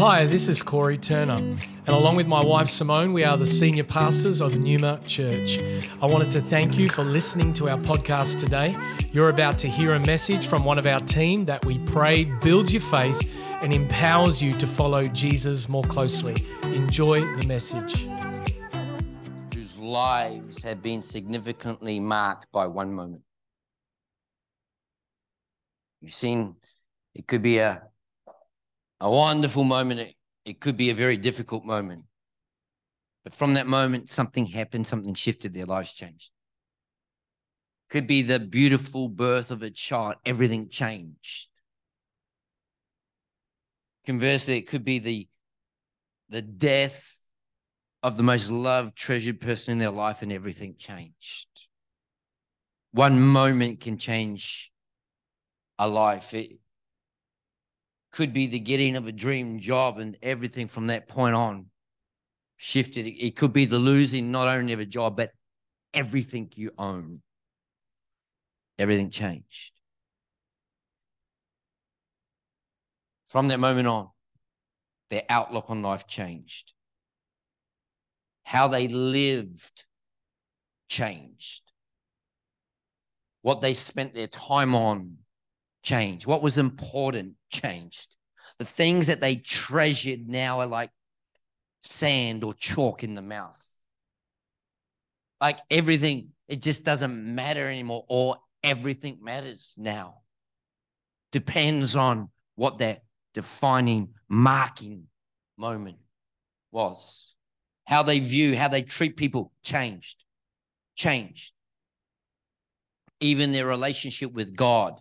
Hi, this is Corey Turner, and along with my wife Simone, we are the senior pastors of Numa Church. I wanted to thank you for listening to our podcast today. You're about to hear a message from one of our team that we pray builds your faith and empowers you to follow Jesus more closely. Enjoy the message. Whose lives have been significantly marked by one moment. You've seen it could be a a wonderful moment. It, it could be a very difficult moment. But from that moment, something happened, something shifted, their lives changed. Could be the beautiful birth of a child, everything changed. Conversely, it could be the, the death of the most loved, treasured person in their life, and everything changed. One moment can change a life. It, could be the getting of a dream job and everything from that point on shifted. It could be the losing not only of a job, but everything you own. Everything changed. From that moment on, their outlook on life changed. How they lived changed. What they spent their time on changed. What was important changed. The things that they treasured now are like sand or chalk in the mouth. Like everything, it just doesn't matter anymore, or everything matters now. Depends on what that defining, marking moment was. How they view, how they treat people changed, changed. Even their relationship with God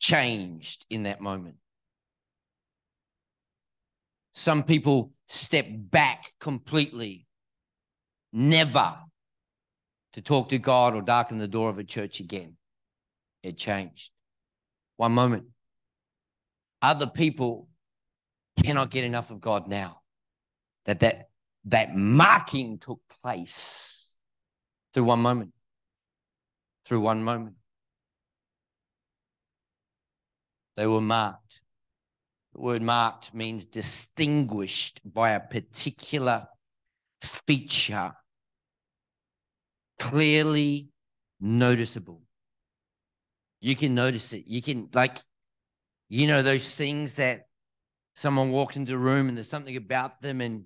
changed in that moment. Some people step back completely, never to talk to God or darken the door of a church again. It changed. One moment. Other people cannot get enough of God now. That that that marking took place through one moment. Through one moment. They were marked. The word marked means distinguished by a particular feature, clearly noticeable. You can notice it. You can, like, you know, those things that someone walks into a room and there's something about them, and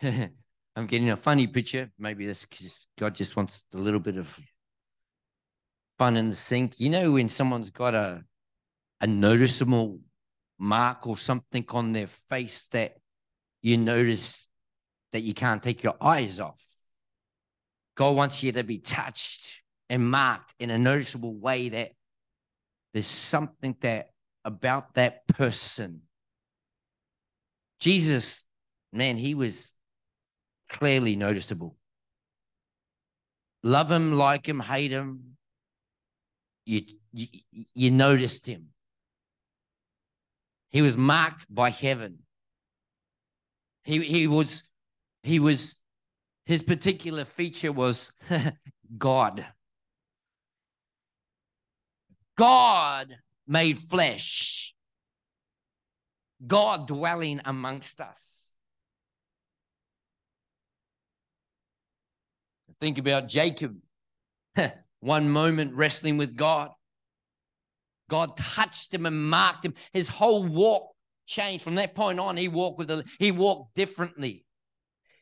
I'm getting a funny picture. Maybe that's because God just wants a little bit of fun in the sink. You know, when someone's got a a noticeable mark or something on their face that you notice that you can't take your eyes off. God wants you to be touched and marked in a noticeable way that there's something that about that person. Jesus, man, he was clearly noticeable. Love him, like him, hate him. You, you, you noticed him. He was marked by heaven. He, he was, he was, his particular feature was God. God made flesh. God dwelling amongst us. Think about Jacob. One moment wrestling with God. God touched him and marked him. His whole walk changed. From that point on, he walked with a, he walked differently.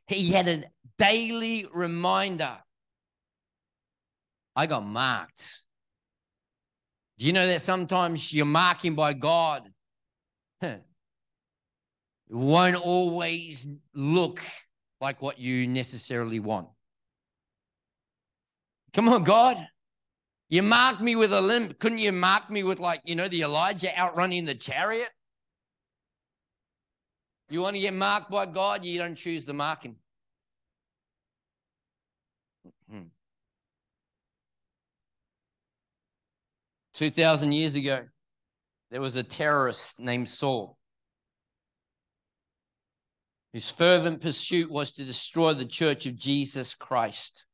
He had a daily reminder. I got marked. Do you know that sometimes you're marking by God? it won't always look like what you necessarily want. Come on, God. You marked me with a limp. Couldn't you mark me with, like, you know, the Elijah outrunning the chariot? You want to get marked by God, you don't choose the marking. Hmm. 2,000 years ago, there was a terrorist named Saul whose fervent pursuit was to destroy the church of Jesus Christ.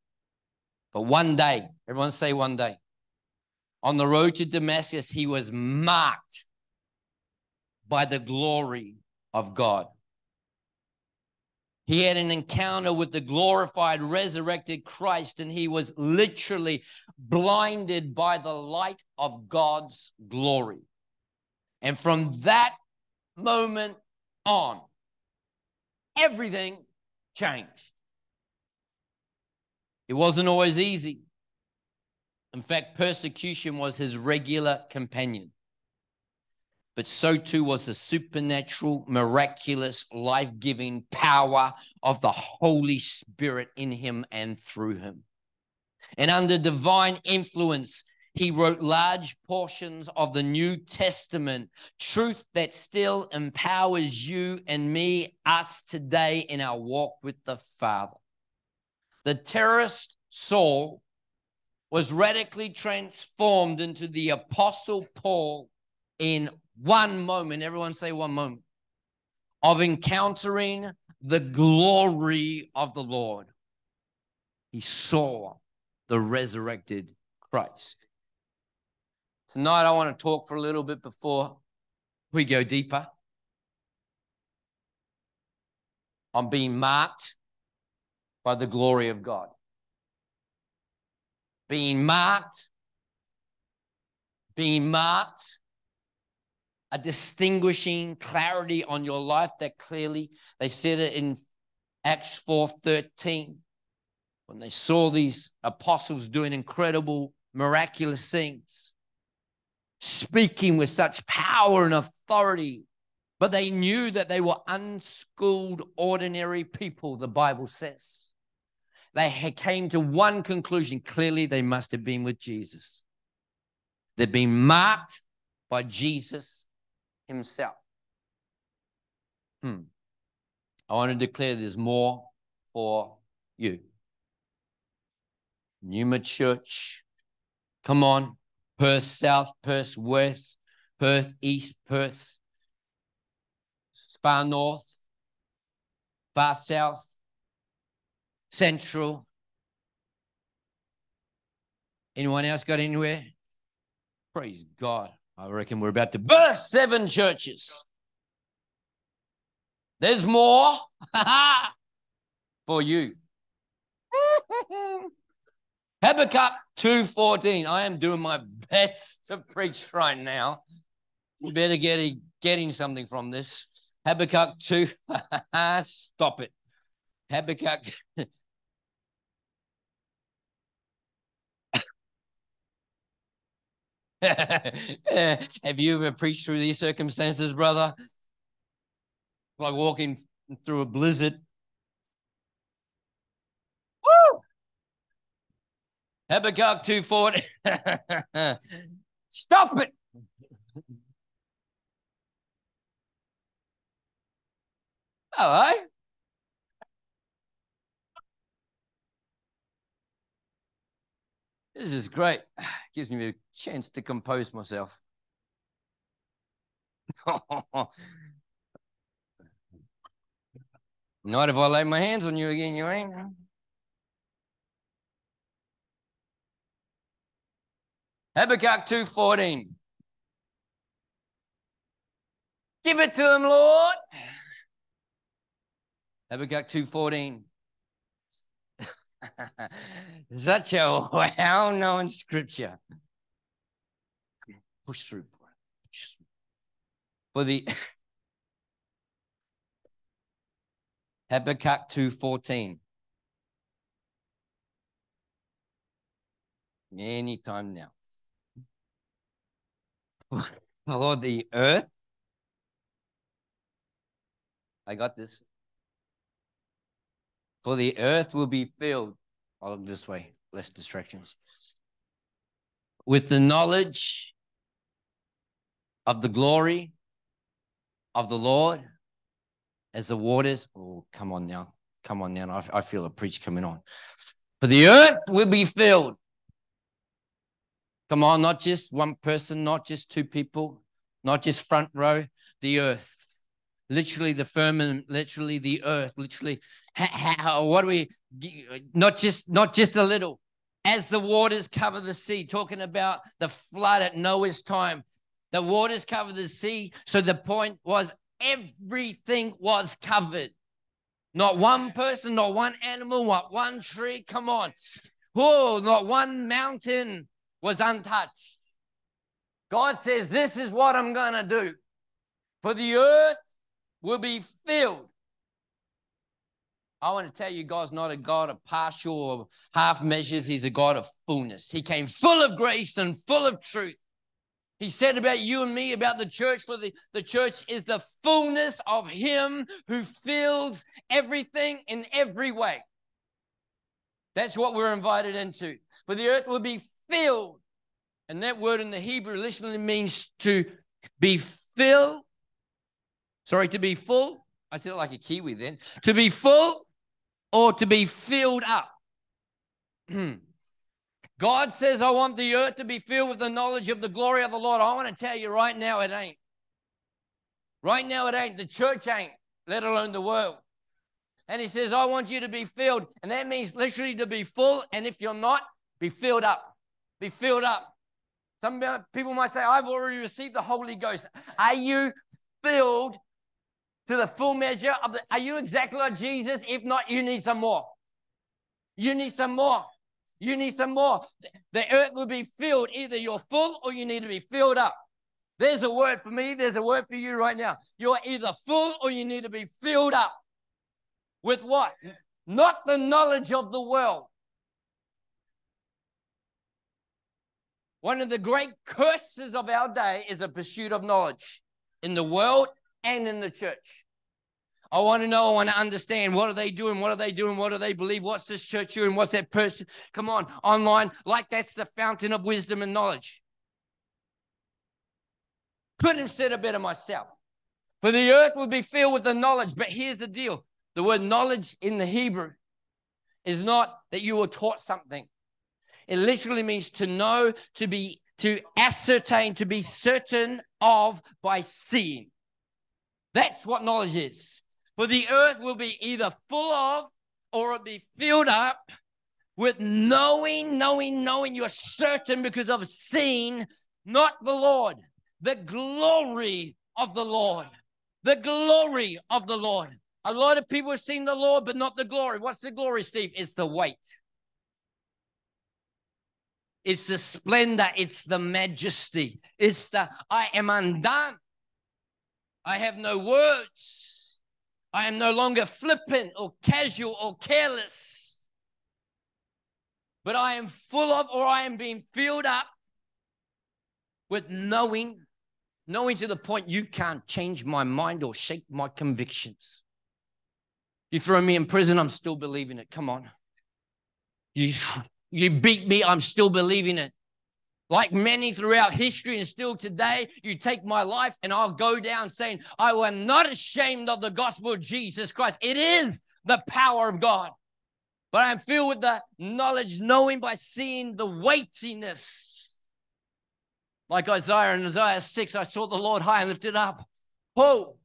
But one day, everyone say one day, on the road to Damascus, he was marked by the glory of God. He had an encounter with the glorified, resurrected Christ, and he was literally blinded by the light of God's glory. And from that moment on, everything changed. It wasn't always easy. In fact, persecution was his regular companion. But so too was the supernatural, miraculous, life giving power of the Holy Spirit in him and through him. And under divine influence, he wrote large portions of the New Testament, truth that still empowers you and me, us today in our walk with the Father. The terrorist Saul was radically transformed into the Apostle Paul in one moment. Everyone say one moment of encountering the glory of the Lord. He saw the resurrected Christ. Tonight, I want to talk for a little bit before we go deeper on being marked by the glory of God. Being marked, being marked, a distinguishing clarity on your life that clearly they said it in Acts 4:13 when they saw these apostles doing incredible miraculous things speaking with such power and authority. But they knew that they were unschooled, ordinary people, the Bible says. They came to one conclusion clearly, they must have been with Jesus. They've been marked by Jesus himself. Hmm. I want to declare there's more for you. Numa Church, come on. Perth South, Perth West, Perth East, Perth far north, far south, central. Anyone else got anywhere? Praise God. I reckon we're about to burst seven churches. There's more for you. Habakkuk 2.14. I am doing my best to preach right now. You better get getting something from this. Habakkuk 2. Stop it. Habakkuk. Have you ever preached through these circumstances, brother? Like walking through a blizzard Woo! Habakkuk 240. Stop it. Hello. This is great. Gives me a chance to compose myself. Not if I lay my hands on you again, you ain't. Habakkuk 2.14. Give it to him, Lord. Habakkuk 2.14. Such a well-known scripture. Push through. Push through. For the Habakkuk 2.14. Anytime now. For the earth. I got this. For the earth will be filled. I'll look this way, less distractions. With the knowledge of the glory of the Lord as the waters. Oh, come on now. Come on now. I, I feel a preach coming on. For the earth will be filled Come on, not just one person, not just two people, not just front row, the earth. Literally the firmament, literally the earth, literally how, what do we not just not just a little. As the waters cover the sea, talking about the flood at Noah's time. The waters cover the sea. So the point was everything was covered. Not one person, not one animal, not one tree. Come on. Oh, not one mountain was untouched. God says, This is what I'm going to do. For the earth will be filled. I want to tell you, God's not a God of partial or half measures. He's a God of fullness. He came full of grace and full of truth. He said about you and me, about the church, for the, the church is the fullness of Him who fills everything in every way. That's what we're invited into. For the earth will be filled. And that word in the Hebrew literally means to be filled. Sorry, to be full. I said it like a Kiwi then. To be full or to be filled up. God says, I want the earth to be filled with the knowledge of the glory of the Lord. I want to tell you right now, it ain't. Right now, it ain't. The church ain't, let alone the world. And he says, I want you to be filled. And that means literally to be full. And if you're not, be filled up. Be filled up. Some people might say, I've already received the Holy Ghost. Are you filled to the full measure of the? Are you exactly like Jesus? If not, you need some more. You need some more. You need some more. The earth will be filled. Either you're full or you need to be filled up. There's a word for me. There's a word for you right now. You're either full or you need to be filled up. With what? Not the knowledge of the world. One of the great curses of our day is a pursuit of knowledge in the world and in the church. I want to know, I want to understand what are they doing? What are they doing? What do they believe? What's this church doing? What's that person? Come on, online, like that's the fountain of wisdom and knowledge. Couldn't have said it better myself. For the earth will be filled with the knowledge. But here's the deal the word knowledge in the Hebrew is not that you were taught something. It literally means to know, to be, to ascertain, to be certain of by seeing. That's what knowledge is. For the earth will be either full of or it'll be filled up with knowing, knowing, knowing you're certain because of seeing not the Lord, the glory of the Lord. The glory of the Lord. A lot of people have seen the Lord, but not the glory. What's the glory, Steve? It's the weight. It's the splendor. It's the majesty. It's the I am undone. I have no words. I am no longer flippant or casual or careless, but I am full of or I am being filled up with knowing, knowing to the point you can't change my mind or shake my convictions. You throw me in prison, I'm still believing it. Come on. You, you beat me, I'm still believing it. Like many throughout history and still today, you take my life and I'll go down saying, I am not ashamed of the gospel of Jesus Christ. It is the power of God. But I'm filled with the knowledge, knowing by seeing the weightiness. Like Isaiah in Isaiah 6, I saw the Lord high and lifted up. Oh,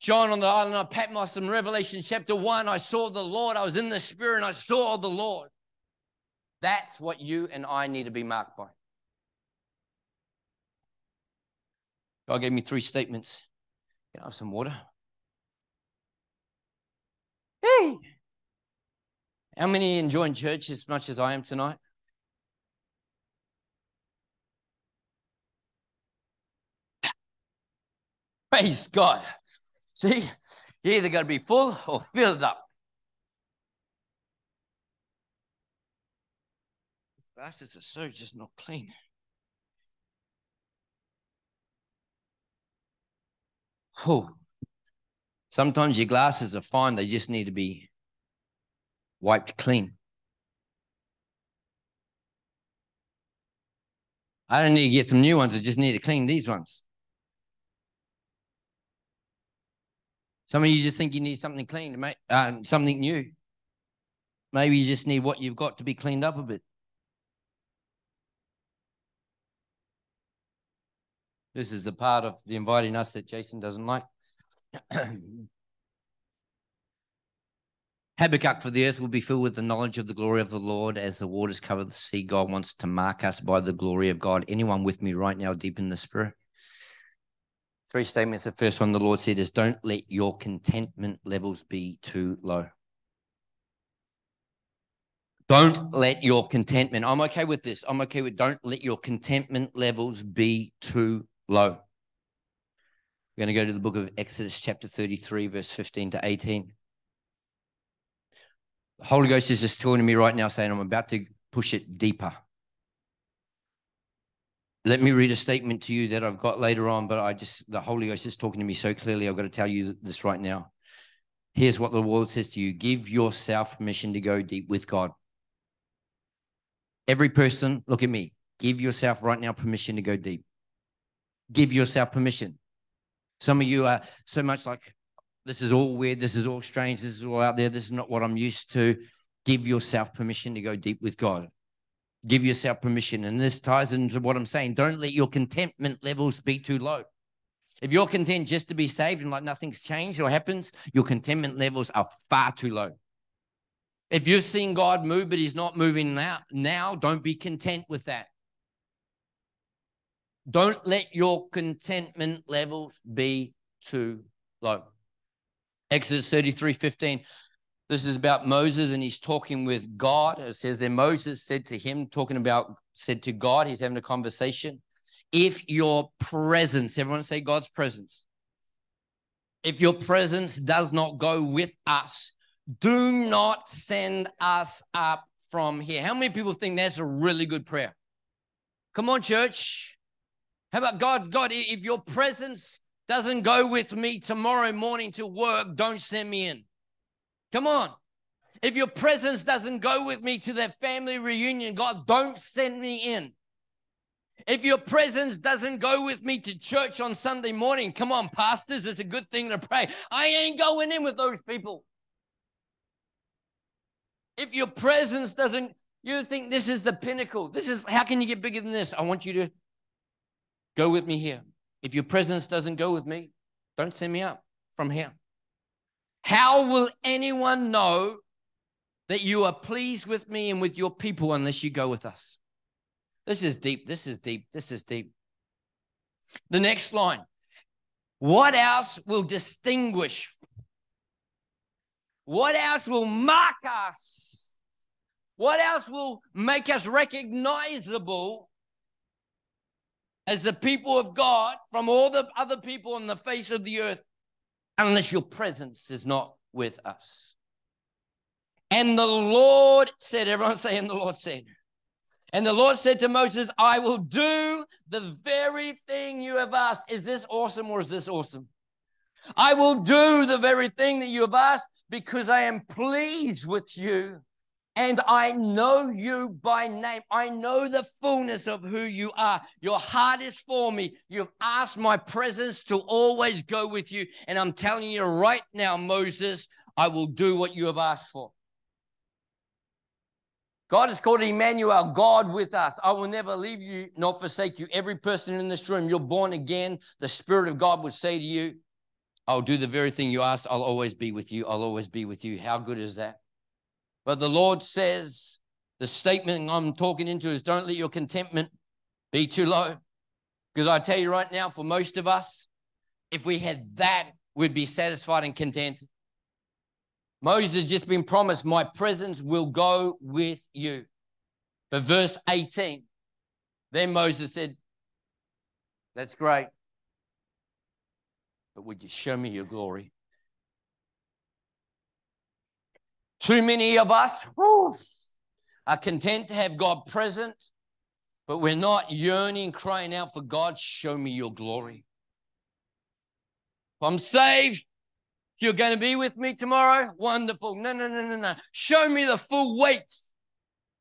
John on the island of Patmos in Revelation chapter 1, I saw the Lord. I was in the spirit and I saw the Lord. That's what you and I need to be marked by. God gave me three statements. Can I have some water? Hey! How many enjoying church as much as I am tonight? Praise God. See, you either got to be full or filled up. Glasses are so just not clean. Oh, sometimes your glasses are fine, they just need to be wiped clean. I don't need to get some new ones, I just need to clean these ones. Some of you just think you need something clean, mate, uh, something new. Maybe you just need what you've got to be cleaned up a bit. This is the part of the inviting us that Jason doesn't like. Habakkuk for the earth will be filled with the knowledge of the glory of the Lord as the waters cover the sea. God wants to mark us by the glory of God. Anyone with me right now, deep in the spirit? Three statements. The first one the Lord said is don't let your contentment levels be too low. Don't let your contentment, I'm okay with this. I'm okay with don't let your contentment levels be too low. We're going to go to the book of Exodus, chapter 33, verse 15 to 18. The Holy Ghost is just talking to me right now, saying, I'm about to push it deeper. Let me read a statement to you that I've got later on, but I just, the Holy Ghost is talking to me so clearly. I've got to tell you this right now. Here's what the Lord says to you give yourself permission to go deep with God. Every person, look at me, give yourself right now permission to go deep. Give yourself permission. Some of you are so much like, this is all weird. This is all strange. This is all out there. This is not what I'm used to. Give yourself permission to go deep with God. Give yourself permission. And this ties into what I'm saying. Don't let your contentment levels be too low. If you're content just to be saved and like nothing's changed or happens, your contentment levels are far too low. If you're seeing God move, but He's not moving now, now don't be content with that. Don't let your contentment levels be too low. Exodus 33 15. This is about Moses and he's talking with God. It says that Moses said to him, talking about, said to God, he's having a conversation. If your presence, everyone say God's presence, if your presence does not go with us, do not send us up from here. How many people think that's a really good prayer? Come on, church. How about God? God, if your presence doesn't go with me tomorrow morning to work, don't send me in. Come on. If your presence doesn't go with me to that family reunion, God, don't send me in. If your presence doesn't go with me to church on Sunday morning, come on, pastors, it's a good thing to pray. I ain't going in with those people. If your presence doesn't, you think this is the pinnacle. This is how can you get bigger than this? I want you to Go with me here. If your presence doesn't go with me, don't send me up from here. How will anyone know that you are pleased with me and with your people unless you go with us? This is deep. This is deep. This is deep. The next line What else will distinguish? What else will mark us? What else will make us recognizable as the people of God from all the other people on the face of the earth unless your presence is not with us. And the Lord said, everyone say, and the Lord said, and the Lord said to Moses, I will do the very thing you have asked. Is this awesome or is this awesome? I will do the very thing that you have asked because I am pleased with you and I know you by name. I know the fullness of who you are. Your heart is for me. You've asked my presence to always go with you. And I'm telling you right now, Moses, I will do what you have asked for. God is called Emmanuel, God with us. I will never leave you nor forsake you. Every person in this room, you're born again. The Spirit of God would say to you, I'll do the very thing you asked. I'll always be with you. I'll always be with you. How good is that? But the Lord says, the statement I'm talking into is don't let your contentment be too low. Because I tell you right now, for most of us, if we had that, we'd be satisfied and content. Moses has just been promised, My presence will go with you. But verse 18, then Moses said, That's great. But would you show me your glory? Too many of us whew, are content to have God present, but we're not yearning, crying out for God, show me your glory. If I'm saved, you're going to be with me tomorrow? Wonderful. No, no, no, no, no. Show me the full weight.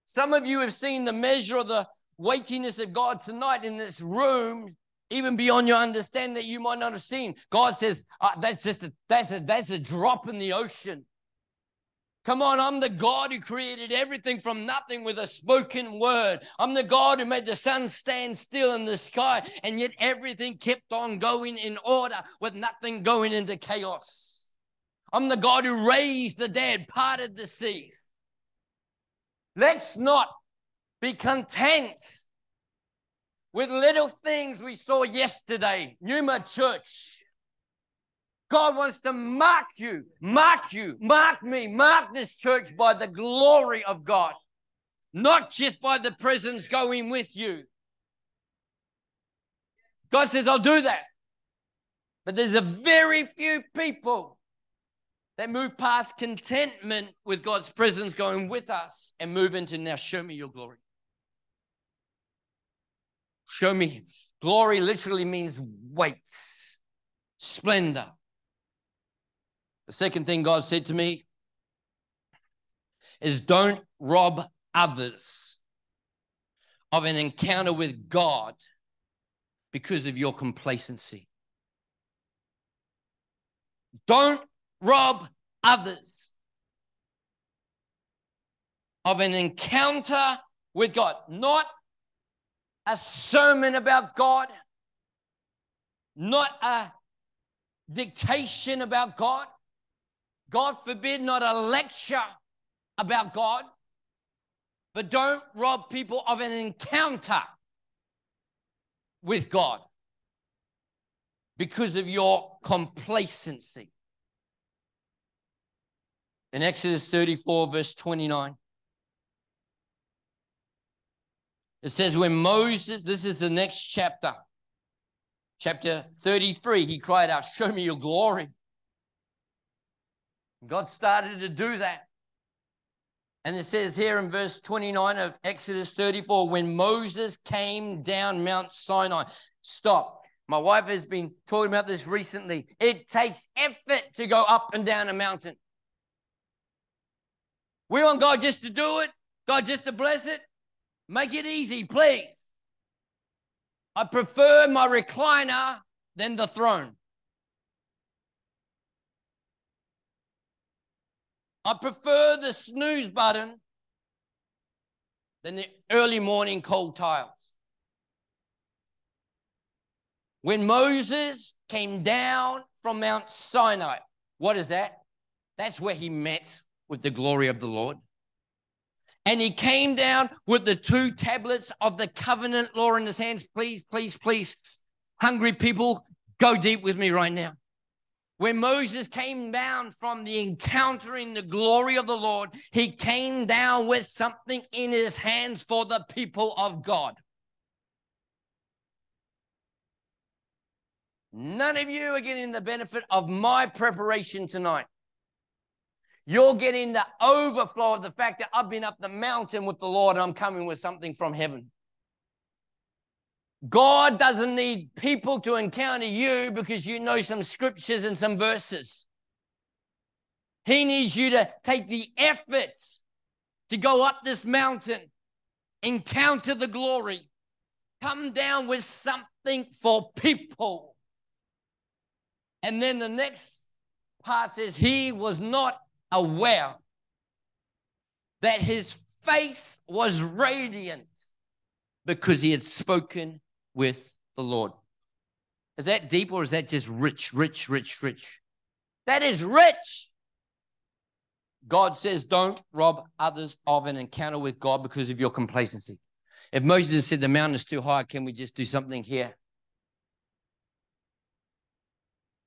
Some of you have seen the measure of the weightiness of God tonight in this room, even beyond your understanding that you might not have seen. God says, uh, that's just a, that's a, that's a drop in the ocean. Come on, I'm the God who created everything from nothing with a spoken word. I'm the God who made the sun stand still in the sky, and yet everything kept on going in order with nothing going into chaos. I'm the God who raised the dead, parted the seas. Let's not be content with little things we saw yesterday, Numa Church. God wants to mark you, mark you, mark me, mark this church by the glory of God, not just by the presence going with you. God says, I'll do that. But there's a very few people that move past contentment with God's presence going with us and move into now, show me your glory. Show me. Glory literally means weights, splendor. The second thing God said to me is don't rob others of an encounter with God because of your complacency. Don't rob others of an encounter with God, not a sermon about God, not a dictation about God, God forbid, not a lecture about God, but don't rob people of an encounter with God because of your complacency. In Exodus 34, verse 29, it says, When Moses, this is the next chapter, chapter 33, he cried out, Show me your glory. God started to do that. And it says here in verse 29 of Exodus 34 when Moses came down Mount Sinai. Stop. My wife has been talking about this recently. It takes effort to go up and down a mountain. We want God just to do it, God just to bless it. Make it easy, please. I prefer my recliner than the throne. I prefer the snooze button than the early morning cold tiles. When Moses came down from Mount Sinai, what is that? That's where he met with the glory of the Lord. And he came down with the two tablets of the covenant law in his hands. Please, please, please, hungry people, go deep with me right now. When Moses came down from the encountering the glory of the Lord, he came down with something in his hands for the people of God. None of you are getting the benefit of my preparation tonight. You're getting the overflow of the fact that I've been up the mountain with the Lord and I'm coming with something from heaven. God doesn't need people to encounter you because you know some scriptures and some verses. He needs you to take the efforts to go up this mountain, encounter the glory, come down with something for people. And then the next part says, He was not aware that his face was radiant because he had spoken with the Lord. Is that deep or is that just rich, rich, rich, rich? That is rich. God says, don't rob others of an encounter with God because of your complacency. If Moses said the mountain is too high, can we just do something here?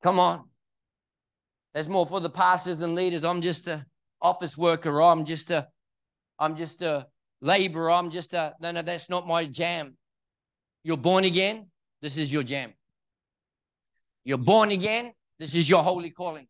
Come on. That's more for the pastors and leaders. I'm just a office worker. I'm just a, I'm just a laborer. I'm just a, no, no, that's not my jam. You're born again, this is your jam. You're born again, this is your holy calling.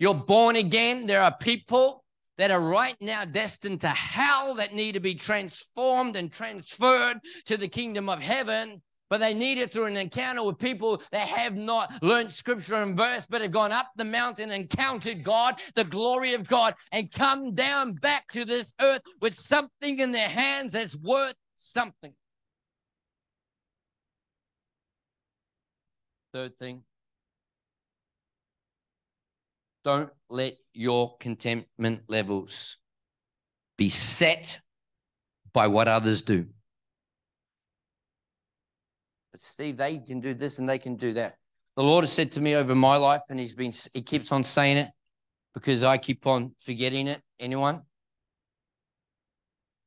You're born again, there are people that are right now destined to hell that need to be transformed and transferred to the kingdom of heaven. But they need it through an encounter with people that have not learned scripture and verse, but have gone up the mountain and encountered God, the glory of God, and come down back to this earth with something in their hands that's worth something. Third thing, don't let your contentment levels be set by what others do. But Steve, they can do this and they can do that. The Lord has said to me over my life, and He's been He keeps on saying it because I keep on forgetting it. Anyone?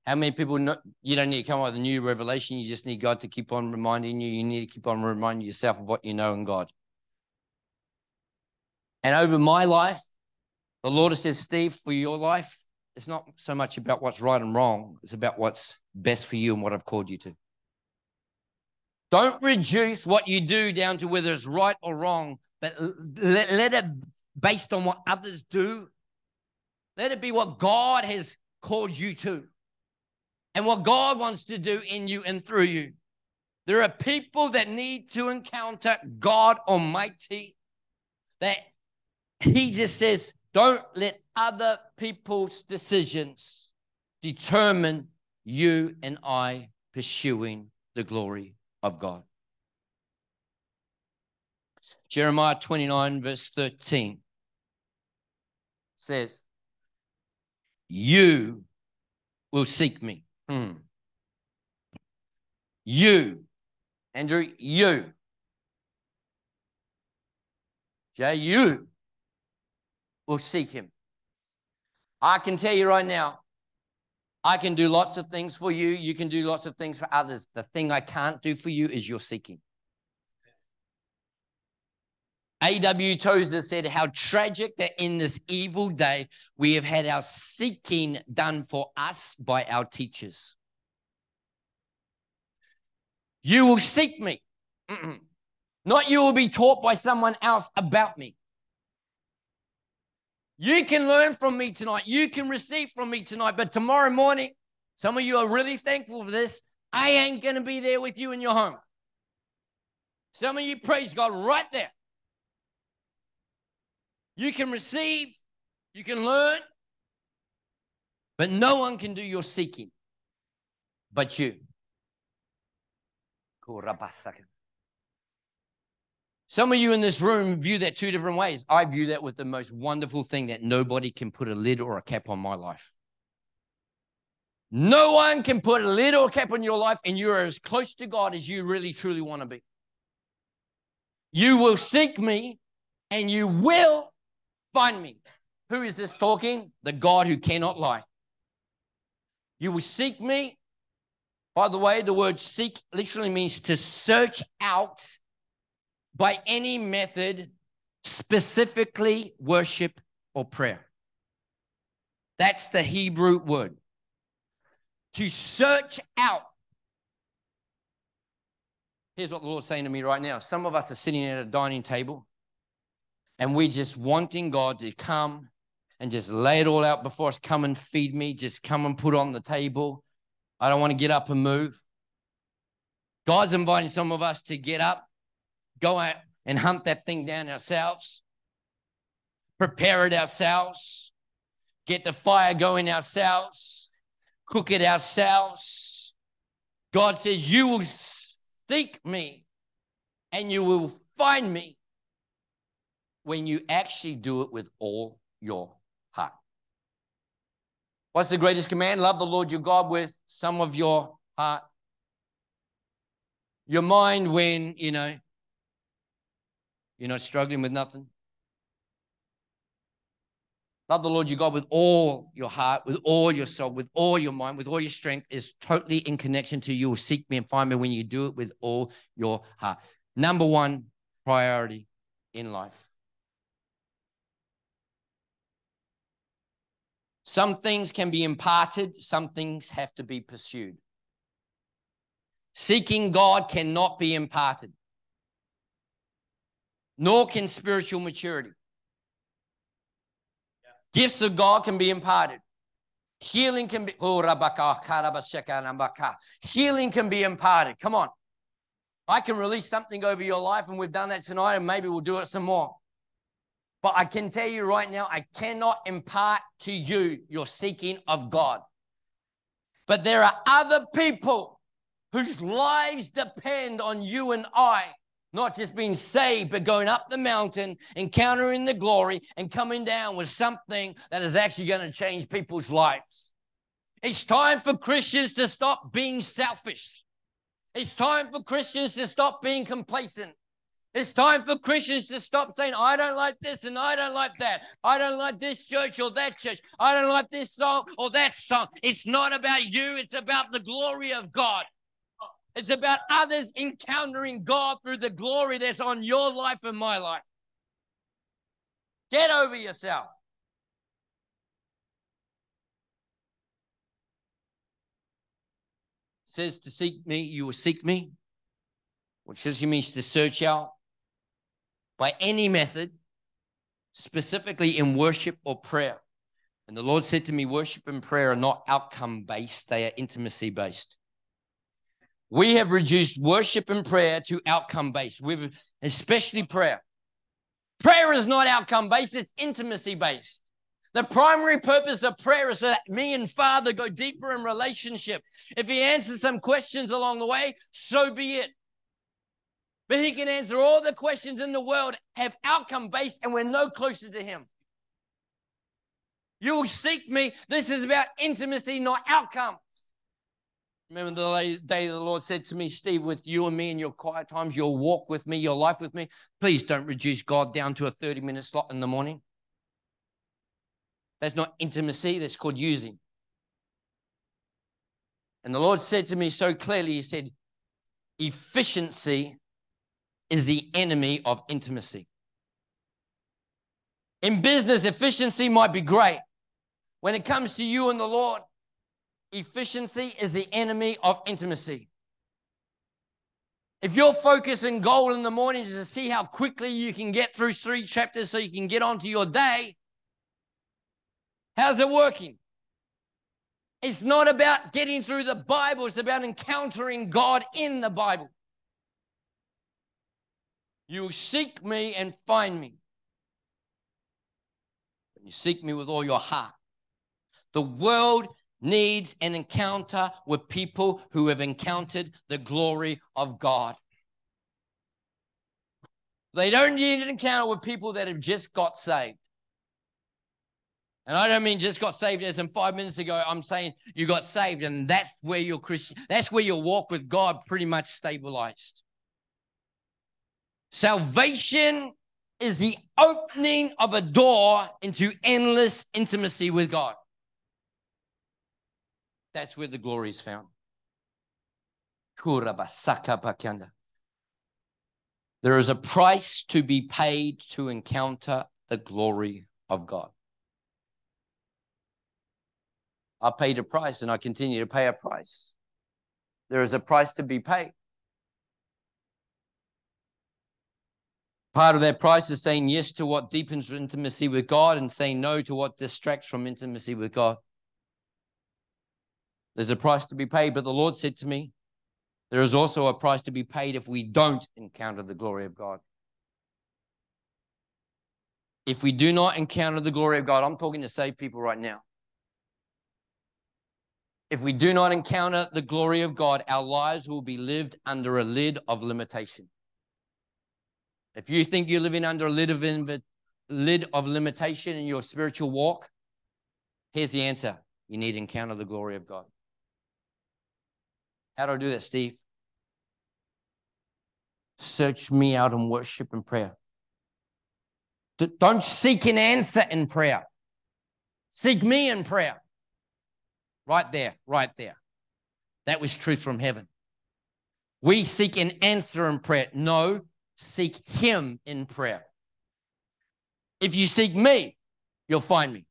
How many people know you don't need to come up with a new revelation? You just need God to keep on reminding you. You need to keep on reminding yourself of what you know in God. And over my life, the Lord has said, Steve, for your life, it's not so much about what's right and wrong, it's about what's best for you and what I've called you to. Don't reduce what you do down to whether it's right or wrong, but let, let it based on what others do. Let it be what God has called you to and what God wants to do in you and through you. There are people that need to encounter God Almighty that He just says, don't let other people's decisions determine you and I pursuing the glory of God. Jeremiah 29, verse 13 says, You will seek me. Hmm. You, Andrew, you. Jay, you will seek him. I can tell you right now, I can do lots of things for you. You can do lots of things for others. The thing I can't do for you is your seeking. A.W. Tozer said, How tragic that in this evil day we have had our seeking done for us by our teachers. You will seek me, Mm-mm. not you will be taught by someone else about me. You can learn from me tonight. You can receive from me tonight. But tomorrow morning, some of you are really thankful for this. I ain't going to be there with you in your home. Some of you praise God right there. You can receive, you can learn, but no one can do your seeking but you. Some of you in this room view that two different ways. I view that with the most wonderful thing that nobody can put a lid or a cap on my life. No one can put a lid or a cap on your life, and you're as close to God as you really truly want to be. You will seek me and you will find me. Who is this talking? The God who cannot lie. You will seek me. By the way, the word seek literally means to search out by any method, specifically worship or prayer. That's the Hebrew word. To search out. Here's what the Lord's saying to me right now. Some of us are sitting at a dining table and we're just wanting God to come and just lay it all out before us. Come and feed me. Just come and put on the table. I don't want to get up and move. God's inviting some of us to get up, go out and hunt that thing down ourselves, prepare it ourselves, get the fire going ourselves, cook it ourselves. God says, You will seek me and you will find me when you actually do it with all your heart. What's the greatest command? Love the Lord your God with some of your heart. Your mind when, you know, you're not struggling with nothing. Love the Lord your God with all your heart, with all your soul, with all your mind, with all your strength is totally in connection to you will seek me and find me when you do it with all your heart. Number one priority in life. Some things can be imparted, some things have to be pursued. Seeking God cannot be imparted, nor can spiritual maturity. Yeah. Gifts of God can be imparted. Healing can be oh, healing can be imparted. Come on. I can release something over your life, and we've done that tonight, and maybe we'll do it some more. But I can tell you right now, I cannot impart to you your seeking of God. But there are other people whose lives depend on you and I, not just being saved, but going up the mountain, encountering the glory, and coming down with something that is actually going to change people's lives. It's time for Christians to stop being selfish. It's time for Christians to stop being complacent. It's time for Christians to stop saying, I don't like this and I don't like that. I don't like this church or that church. I don't like this song or that song. It's not about you, it's about the glory of God. It's about others encountering God through the glory that's on your life and my life. Get over yourself. says to seek me, you will seek me, which just means to search out by any method, specifically in worship or prayer. And the Lord said to me, worship and prayer are not outcome based, they are intimacy based. We have reduced worship and prayer to outcome based. We've especially prayer. Prayer is not outcome based, it's intimacy based. The primary purpose of prayer is that me and Father go deeper in relationship. If He answers some questions along the way, so be it. But He can answer all the questions in the world, have outcome based, and we're no closer to Him. You will seek me. This is about intimacy, not outcome. Remember the day the Lord said to me, Steve, with you and me in your quiet times, your walk with me, your life with me, please don't reduce God down to a 30 minute slot in the morning. That's not intimacy, that's called using. And the Lord said to me so clearly, He said, efficiency is the enemy of intimacy. In business, efficiency might be great. When it comes to you and the Lord, efficiency is the enemy of intimacy. If your focus and goal in the morning is to see how quickly you can get through three chapters so you can get on to your day, how's it working? It's not about getting through the Bible, it's about encountering God in the Bible. You seek me and find me. You seek me with all your heart. The world needs an encounter with people who have encountered the glory of God. They don't need an encounter with people that have just got saved. And I don't mean just got saved as in five minutes ago. I'm saying you got saved, and that's where your Christian, that's where your walk with God pretty much stabilized. Salvation is the opening of a door into endless intimacy with God. That's where the glory is found. There is a price to be paid to encounter the glory of God. I paid a price and I continue to pay a price. There is a price to be paid. Part of that price is saying yes to what deepens intimacy with God and saying no to what distracts from intimacy with God. There's a price to be paid, but the Lord said to me, there is also a price to be paid if we don't encounter the glory of God. If we do not encounter the glory of God, I'm talking to save people right now. If we do not encounter the glory of God, our lives will be lived under a lid of limitation. If you think you're living under a lid of, lid of limitation in your spiritual walk, here's the answer you need to encounter the glory of God. How do I do that, Steve? Search me out in worship and prayer. Don't seek an answer in prayer. Seek me in prayer. Right there, right there. That was truth from heaven. We seek an answer in prayer. No, seek Him in prayer. If you seek me, you'll find me.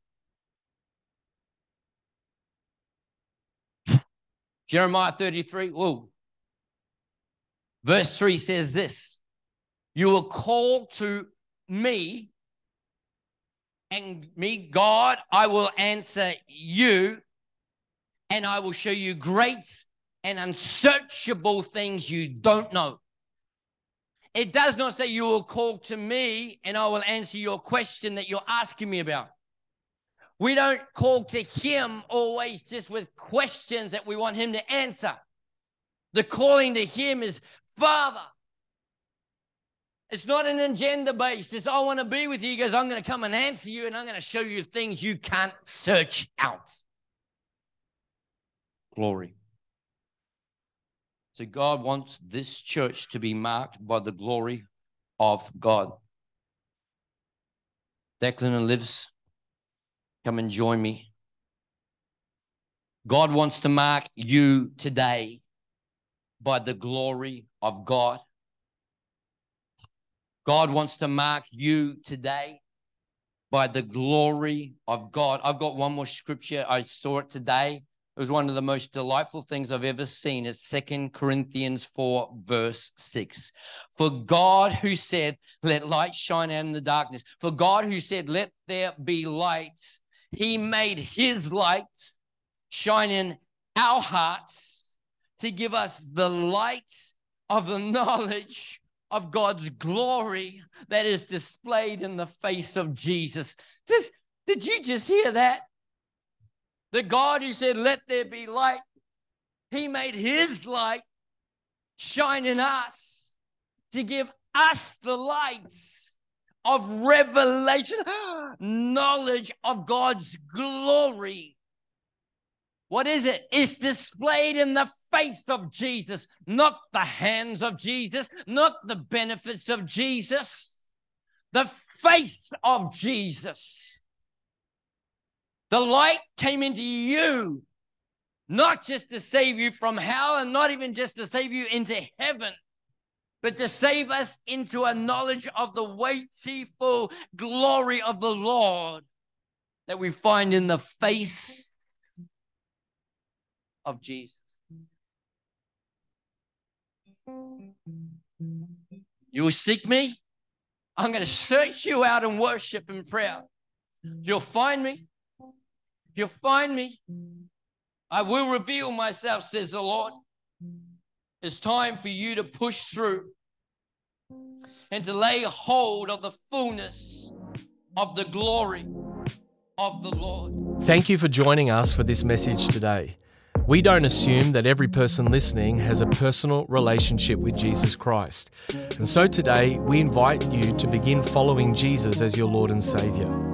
Jeremiah 33, whoa. Verse 3 says this You will call to me, and me, God, I will answer you, and I will show you great and unsearchable things you don't know. It does not say you will call to me and I will answer your question that you're asking me about. We don't call to Him always just with questions that we want Him to answer. The calling to Him is Father. It's not an agenda based. It's I want to be with you. Goes, I'm going to come and answer you and I'm going to show you things you can't search out. Glory. So God wants this church to be marked by the glory of God. Declan and Lives, come and join me. God wants to mark you today by the glory of God. God wants to mark you today by the glory of God. I've got one more scripture. I saw it today. It was one of the most delightful things I've ever seen. It's Second Corinthians 4, verse 6. For God who said, Let light shine out in the darkness, for God who said, Let there be light, he made his light shine in our hearts to give us the light of the knowledge of God's glory that is displayed in the face of Jesus. Did you just hear that? The God who said, Let there be light, he made his light shine in us to give us the lights of revelation, knowledge of God's glory. What is it? It's displayed in the face of Jesus, not the hands of Jesus, not the benefits of Jesus, the face of Jesus. The light came into you, not just to save you from hell and not even just to save you into heaven, but to save us into a knowledge of the weighty full glory of the Lord that we find in the face of Jesus. You will seek me. I'm going to search you out in worship and prayer. You'll find me. You'll find me. I will reveal myself, says the Lord. It's time for you to push through and to lay hold of the fullness of the glory of the Lord. Thank you for joining us for this message today. We don't assume that every person listening has a personal relationship with Jesus Christ. And so today, we invite you to begin following Jesus as your Lord and Savior.